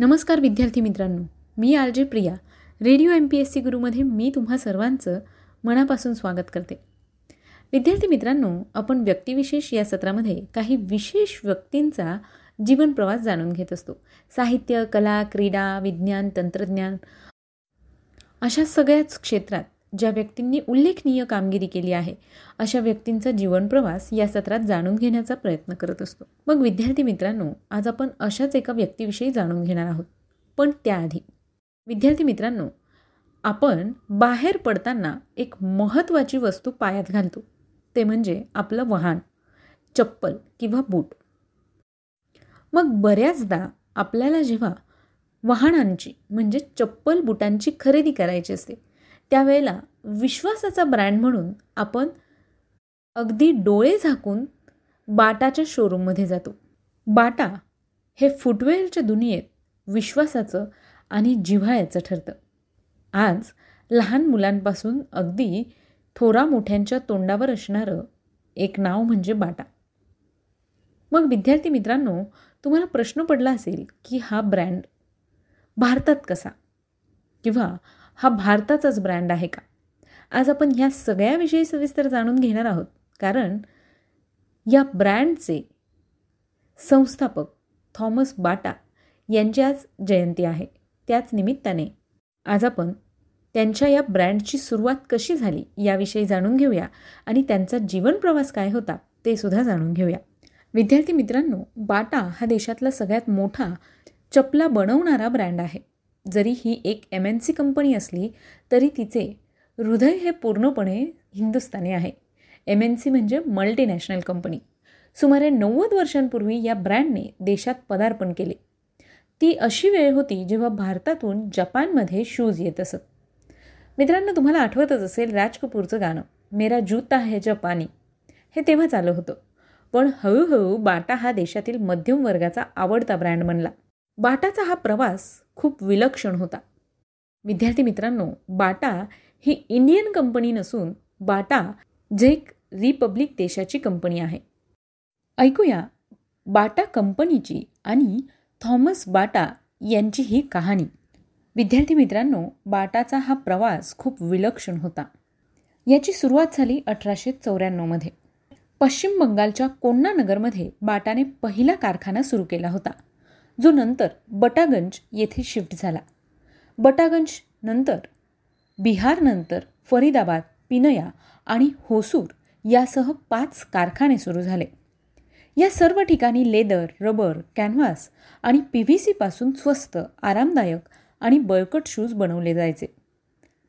नमस्कार विद्यार्थी मित्रांनो मी R J Priya. Radio M P S C गुरुमध्ये मी तुम्हा सर्वांचं मनापासून स्वागत करते. विद्यार्थी मित्रांनो आपण व्यक्तिविशेष या सत्रामध्ये काही विशेष व्यक्तींचा जीवन प्रवास जाणून घेत असतो. साहित्य कला क्रीडा विज्ञान तंत्रज्ञान अशा सगळ्याच क्षेत्रात ज्या व्यक्तींनी उल्लेखनीय कामगिरी केली आहे अशा व्यक्तींचा जीवनप्रवास या सत्रात जाणून घेण्याचा प्रयत्न करत असतो. मग विद्यार्थी मित्रांनो आज आपण अशाच एका व्यक्तीविषयी जाणून घेणार आहोत. पण त्याआधी विद्यार्थी मित्रांनो आपण बाहेर पडताना एक महत्त्वाची वस्तू पायात घालतो. ते म्हणजे आपलं वाहन चप्पल किंवा बूट. मग बऱ्याचदा आपल्याला जेव्हा वाहनांची म्हणजे चप्पल बुटांची खरेदी करायची असते त्यावेळेला विश्वासाचा ब्रँड म्हणून आपण अगदी डोळे झाकून बाटाच्या शोरूममध्ये जातो. बाटा हे फुटवेअरच्या दुनियेत विश्वासाचं आणि जिव्हाळ्याचं ठरतं. आज लहान मुलांपासून अगदी थोरा मोठ्यांच्या तोंडावर असणारं एक नाव म्हणजे बाटा. मग विद्यार्थी मित्रांनो तुम्हाला प्रश्न पडला असेल की हा ब्रँड भारतात कसा? किंवा हा भारताचाच ब्रँड आहे का? आज आपण ह्या सगळ्याविषयी सविस्तर जाणून घेणार आहोत. कारण या ब्रँडचे संस्थापक थॉमस बाटा यांची आज जयंती आहे. त्याच निमित्ताने आज आपण त्यांच्या या ब्रँडची सुरुवात कशी झाली याविषयी जाणून घेऊया आणि त्यांचा जीवन प्रवास काय होता ते सुद्धा जाणून घेऊया. विद्यार्थी मित्रांनो बाटा हा देशातला सगळ्यात मोठा चपला बनवणारा ब्रँड आहे. जरी ही एक एम एन सी कंपनी असली तरी तिचे हृदय हे पूर्णपणे हिंदुस्थानी आहे. एम एन सी म्हणजे मल्टीनॅशनल कंपनी सुमारे नव्वद वर्षांपूर्वी या ब्रँडने देशात पदार्पण केले. ती अशी वेळ होती जेव्हा भारतातून जपानमध्ये शूज येत असत. मित्रांनो तुम्हाला आठवतच असेल राज कपूरचं गाणं मेरा जूता है जपानी. हे तेव्हा चालू होतं. पण हळूहळू बाटा हा देशातील मध्यम वर्गाचा आवडता ब्रँड बनला. बाटाचा हा प्रवास खूप विलक्षण होता. विद्यार्थी मित्रांनो बाटा ही इंडियन कंपनी नसून बाटा झेक रिपब्लिक देशाची कंपनी आहे. ऐकूया बाटा कंपनीची आणि थॉमस बाटा यांची ही कहाणी. विद्यार्थी मित्रांनो बाटाचा हा प्रवास खूप विलक्षण होता. याची सुरुवात झाली अठराशे चौऱ्याण्णवमध्ये पश्चिम बंगालच्या कोण्णानगरमध्ये बाटाने पहिला कारखाना सुरू केला होता. जो नंतर बटागंज येथे शिफ्ट झाला. बटागंज नंतर बिहारनंतर फरीदाबाद पिनया आणि होसूर यासह पाच कारखाने सुरू झाले. या सर्व ठिकाणी लेदर रबर कॅनव्हास आणि पी व्ही सीपासून स्वस्त आरामदायक आणि बळकट शूज बनवले जायचे.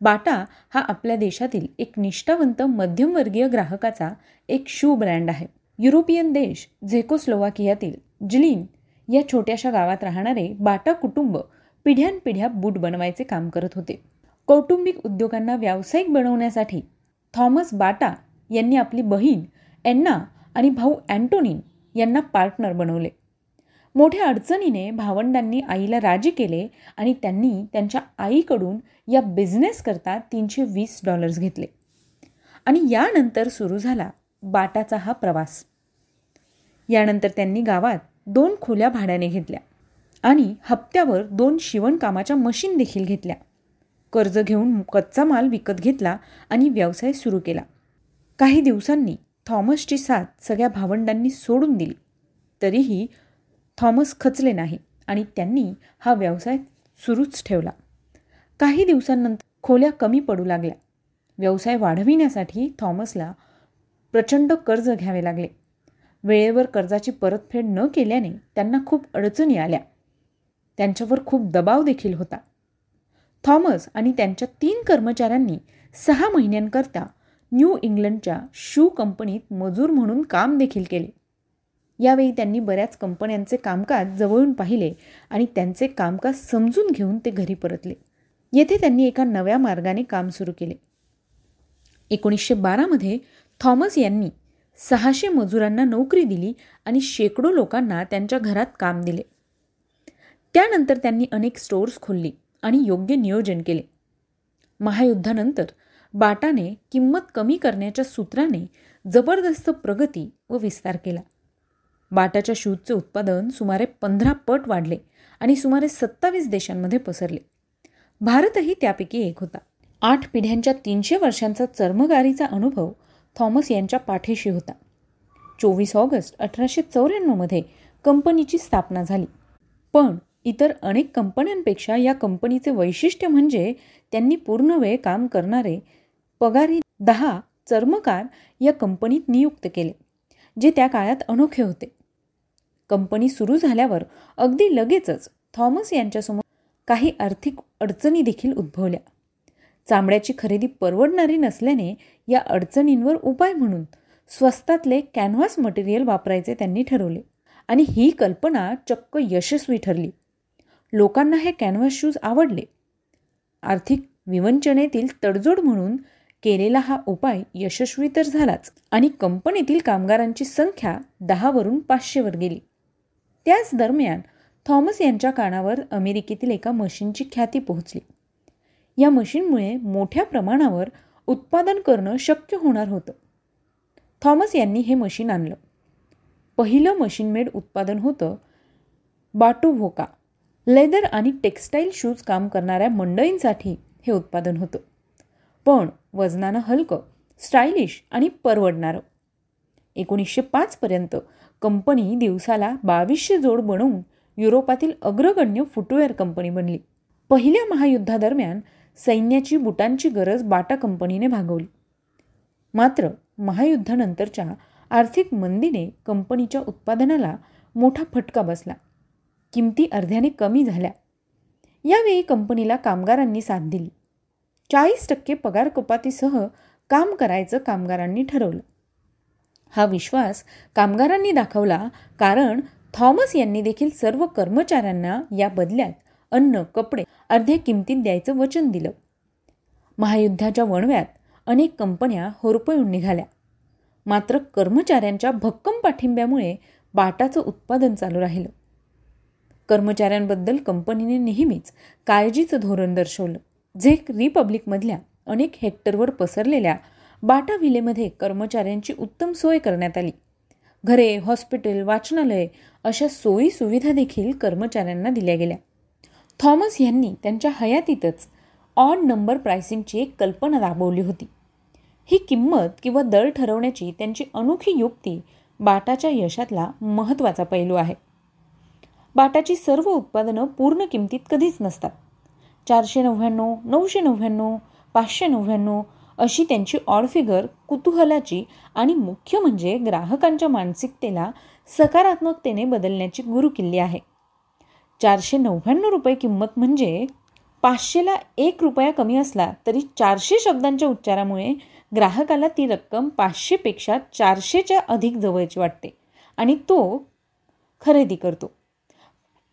बाटा हा आपल्या देशातील एक निष्ठावंत मध्यमवर्गीय ग्राहकाचा एक शू ब्रँड आहे. युरोपियन देश झेकोस्लोवाकियातील जिलिन या छोट्याशा गावात राहणारे बाटा कुटुंब पिढ्यानपिढ्या बूट बनवायचे काम करत होते. कौटुंबिक उद्योगांना व्यावसायिक बनवण्यासाठी थॉमस बाटा यांनी आपली बहीण एन्ना आणि भाऊ अँटोनिन यांना पार्टनर बनवले. मोठ्या अडचणीने भावंडांनी आईला राजी केले आणि त्यांनी त्यांच्या आईकडून या बिझनेसकरता तीनशे वीस डॉलर्स घेतले. आणि यानंतर सुरू झाला बाटाचा हा प्रवास. यानंतर त्यांनी गावात दोन खोल्या भाड्याने घेतल्या आणि हप्त्यावर दोन शिवणकामाच्या मशीन देखील घेतल्या. कर्ज घेऊन कच्चा माल विकत घेतला आणि व्यवसाय सुरू केला. काही दिवसांनी थॉमसची साथ सगळ्या भावंडांनी सोडून दिली. तरीही थॉमस खचले नाही आणि त्यांनी हा व्यवसाय सुरूच ठेवला. काही दिवसांनंतर खोल्या कमी पडू लागल्या. व्यवसाय वाढविण्यासाठी थॉमसला प्रचंड कर्ज घ्यावे लागले. वेळेवर कर्जाची परतफेड न केल्याने त्यांना खूप अडचणी आल्या. त्यांच्यावर खूप दबाव देखील होता. थॉमस आणि त्यांच्या तीन कर्मचाऱ्यांनी सहा महिन्यांकरता न्यू इंग्लंडच्या शू कंपनीत मजूर म्हणून काम देखील केले. यावेळी त्यांनी बऱ्याच कंपन्यांचे कामकाज जवळून पाहिले आणि त्यांचे कामकाज समजून घेऊन ते घरी परतले. येथे त्यांनी एका नव्या मार्गाने काम सुरू केले. एकोणीसशे बारामध्ये थॉमस यांनी सहाशे मजुरांना नोकरी दिली आणि शेकडो लोकांना त्यांच्या घरात काम दिले. त्यानंतर त्यांनी अनेक स्टोअर्स खोलली आणि योग्य नियोजन केले. महायुद्धानंतर बाटाने किंमत कमी करण्याच्या सूत्राने जबरदस्त प्रगती व विस्तार केला. बाटाच्या शूजचे उत्पादन सुमारे पंधरा पट वाढले आणि सुमारे सत्तावीस देशांमध्ये पसरले. भारतही त्यापैकी एक होता. आठ पिढ्यांच्या तीनशे वर्षांचा चर्मगारीचा अनुभव थॉमस यांच्या पाठीशी होता. चोवीस ऑगस्ट अठराशे चौऱ्याण्णवमध्ये कंपनीची स्थापना झाली. पण इतर अनेक कंपन्यांपेक्षा या कंपनीचे वैशिष्ट्य म्हणजे त्यांनी पूर्ण वेळ काम करणारे पगारी दहा चर्मकार या कंपनीत नियुक्त केले जे त्या काळात अनोखे होते. कंपनी सुरू झाल्यावर अगदी लगेचच थॉमस यांच्यासमोर काही आर्थिक अडचणी देखील उद्भवल्या. चामड्याची खरेदी परवडणारी नसल्याने या अडचणींवर उपाय म्हणून स्वस्तातले कॅनव्हास मटेरियल वापरायचे त्यांनी ठरवले. आणि ही कल्पना चक्क यशस्वी ठरली. लोकांना हे कॅनव्हास शूज आवडले. आर्थिक विवंचनेतील तडजोड म्हणून केलेला हा उपाय यशस्वी तर झालाच आणि कंपनीतील कामगारांची संख्या दहावरून पाचशेवर गेली. त्याच दरम्यान थॉमस यांच्या कानावर अमेरिकेतील एका मशीनची ख्याती पोहोचली. या मशीनमुळे मोठ्या प्रमाणावर उत्पादन करणं शक्य होणार होतं. थॉमस यांनी हे मशीन आणलं. पहिलं मशीन मेड उत्पादन होतं बाटू भोका लेदर आणि टेक्स्टाईल शूज काम करणाऱ्या मंडळींसाठी हे उत्पादन होतं. पण वजनानं हलकं स्टायलिश आणि परवडणारं. एकोणीसशे पाचपर्यंत कंपनी दिवसाला बावीसशे जोड बनवून युरोपातील अग्रगण्य फुटवेअर कंपनी बनली. पहिल्या महायुद्धादरम्यान सैन्याची बुटांची गरज बाटा कंपनीने भागवली. मात्र महायुद्धानंतरच्या आर्थिक मंदीने कंपनीच्या उत्पादनाला मोठा फटका बसला. किमती अर्ध्याने कमी झाल्या. यावेळी कंपनीला कामगारांनी साथ दिली. चाळीस टक्के पगार कपातीसह काम करायचं कामगारांनी ठरवलं. हा विश्वास कामगारांनी दाखवला कारण थॉमस यांनी देखील सर्व कर्मचाऱ्यांना या बदल्यात अन्न कपडे अर्ध्या किमतीत द्यायचं वचन दिलं. महायुद्धाच्या वणव्यात अनेक कंपन्या होरपळून निघाल्या. मात्र कर्मचाऱ्यांच्या भक्कम पाठिंब्यामुळे बाटाचं उत्पादन चालू राहिलं. कर्मचाऱ्यांबद्दल कंपनीने नेहमीच काळजीचं धोरण दर्शवलं. झेक रिपब्लिकमधल्या अनेक हेक्टरवर पसरलेल्या बाटा विलेमध्ये कर्मचाऱ्यांची उत्तम सोय करण्यात आली. घरे हॉस्पिटल वाचनालय अशा सोयी सुविधा देखील कर्मचाऱ्यांना दिल्या गेल्या. थॉमस यांनी त्यांच्या हयातीतच ऑड नंबर प्राइसिंगची एक कल्पना राबवली होती. ही किंमत किंवा दर ठरवण्याची त्यांची अनोखी युक्ती बाटाच्या यशातला महत्त्वाचा पैलू आहे. बाटाची सर्व उत्पादनं पूर्ण किमतीत कधीच नसतात. चारशे नव्याण्णव नऊशे नव्याण्णव पाचशे नव्याण्णव अशी त्यांची ऑड फिगर कुतूहलाची आणि मुख्य म्हणजे ग्राहकांच्या मानसिकतेला सकारात्मकतेने बदलण्याची गुरुकिल्ली आहे. चारशे नव्याण्णव रुपये किंमत म्हणजे पाचशेला एक रुपया कमी असला तरी चारशे शब्दांच्या उच्चारामुळे ग्राहकाला ती रक्कम पाचशेपेक्षा चारशेच्या अधिक जवळची वाटते आणि तो खरेदी करतो.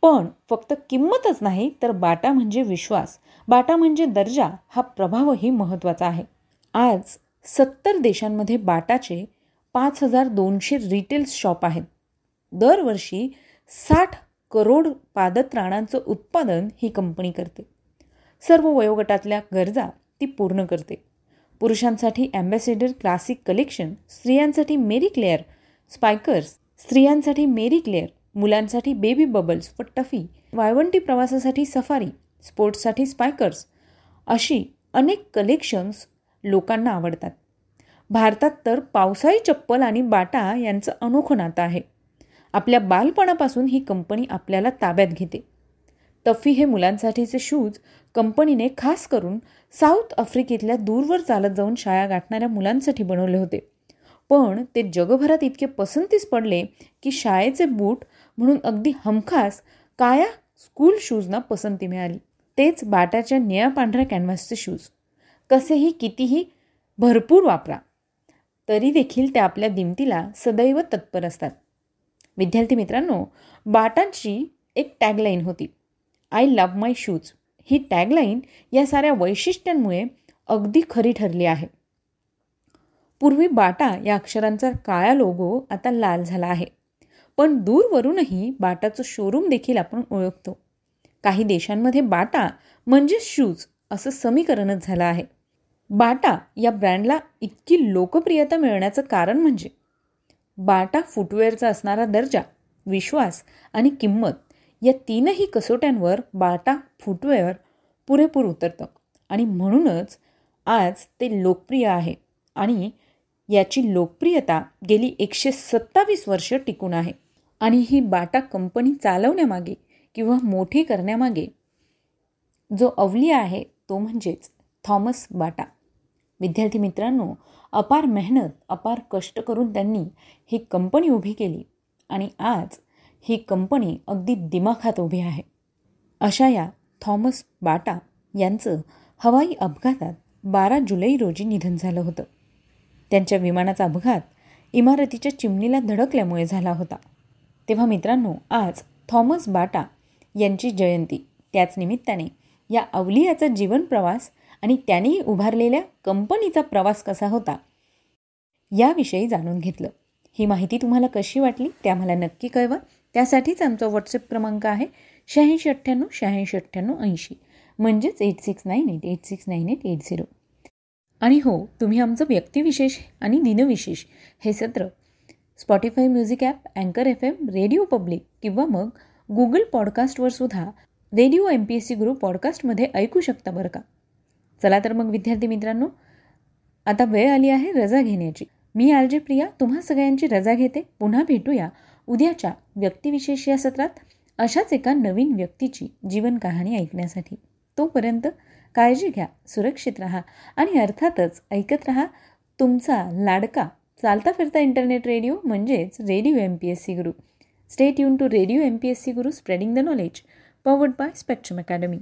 पण फक्त किंमतच नाही तर बाटा म्हणजे विश्वास. बाटा म्हणजे दर्जा. हा प्रभावही महत्त्वाचा आहे. आज सत्तर देशांमध्ये बाटाचे पाच हजार दोनशे रिटेल शॉप आहेत. दरवर्षी साठ करोड पादत्राणांचं उत्पादन ही कंपनी करते. सर्व वयोगटातल्या गरजा ती पूर्ण करते. पुरुषांसाठी ॲम्बॅसेडर क्लासिक कलेक्शन स्त्रियांसाठी मेरी क्लेअर स्पायकर्स स्त्रियांसाठी मेरी क्लेअर मुलांसाठी बेबी बबल्स व टफी वाळवंटी प्रवासासाठी सफारी स्पोर्ट्ससाठी स्पायकर्स अशी अनेक कलेक्शन्स लोकांना आवडतात. भारतात तर पावसाळी चप्पल आणि बाटा यांचं अनोखं नातं आहे. आपल्या बालपणापासून ही कंपनी आपल्याला ताब्यात घेते. तफी हे मुलांसाठीचे शूज कंपनीने खास करून साऊथ आफ्रिकेतल्या दूरवर चालत जाऊन शाळा गाठणाऱ्या मुलांसाठी बनवले होते. पण ते जगभरात इतके पसंतीस पडले की शाळेचे बूट म्हणून अगदी हमखास काया स्कूल शूजना पसंती मिळाली. तेच बाटाच्या निळ्या पांढऱ्या कॅनव्हासचे शूज. कसेही कितीही भरपूर वापरा. तरी देखील ते आपल्या दिमतीला सदैव तत्पर असतात. विद्यार्थी मित्रांनो बाटांची एक टॅगलाईन होती. आय लव्ह माय शूज ही टॅगलाईन या साऱ्या वैशिष्ट्यांमुळे अगदी खरी ठरली आहे. पूर्वी बाटा या अक्षरांचा काळा लोगो आता लाल झाला आहे. पण दूरवरूनही बाटाचं शोरूम देखील आपण ओळखतो. काही देशांमध्ये बाटा म्हणजेच शूज असं समीकरणच झालं आहे. बाटा या ब्रँडला इतकी लोकप्रियता मिळण्याचं कारण म्हणजे बाटा फुटवेअरचा असणारा दर्जा विश्वास आणि किंमत या तीनही कसोट्यांवर बाटा फुटवेअर पुरेपूर उतरतं. आणि म्हणूनच आज ते लोकप्रिय आहे आणि याची लोकप्रियता गेली एकशे सत्तावीस वर्ष टिकून आहे. आणि ही बाटा कंपनी चालवण्यामागे किंवा मोठी करण्यामागे जो अवली आहे तो म्हणजेच थॉमस बाटा. विद्यार्थी मित्रांनो अपार मेहनत अपार कष्ट करून त्यांनी ही कंपनी उभी केली आणि आज ही कंपनी अगदी दिमाखात उभी आहे. अशा या थॉमस बाटा यांचं हवाई अपघातात बारा जुलै रोजी निधन झालं होतं. त्यांच्या विमानाचा अपघात इमारतीच्या चिमणीला धडकल्यामुळे झाला होता. तेव्हा मित्रांनो आज थॉमस बाटा यांची जयंती. त्याच निमित्ताने या अवलियाचा जीवन प्रवास आणि त्याने उभारलेल्या कंपनीचा प्रवास कसा होता याविषयी जाणून घेतलं. ही माहिती तुम्हाला कशी वाटली ते आम्हाला नक्की कळवा. त्यासाठीच आमचा व्हॉट्सअप क्रमांक आहे शहाऐंशी अठ्ठ्याण्णव शहाऐंशी अठ्ठ्याण्णव ऐंशी. म्हणजेच eight six nine eight eight six nine eight eight zero आणि हो तुम्ही आमचं व्यक्तिविशेष आणि दिनविशेष हे सत्र स्पॉटीफाय म्युझिक ॲप अँकर एफ एम रेडिओ पब्लिक किंवा मग गुगल पॉडकास्टवर सुद्धा radio M P S C group पॉडकास्टमध्ये ऐकू शकता बरं का? चला तर मग विद्यार्थी मित्रांनो आता वेळ आली आहे रजा घेण्याची. मी आलजे प्रिया तुम्हा सगळ्यांची रजा घेते. पुन्हा भेटूया उद्याच्या व्यक्तिविशेष या सत्रात. अशाच एका नवीन व्यक्तीची जीवन कहाणी ऐकण्यासाठी. तोपर्यंत काळजी घ्या सुरक्षित राहा आणि अर्थातच ऐकत राहा. तुमचा लाडका चालता फिरता इंटरनेट रेडिओ म्हणजेच radio M P S C Guru. Stay युन to radio M P S C Guru spreading the knowledge powered by Spectrum Academy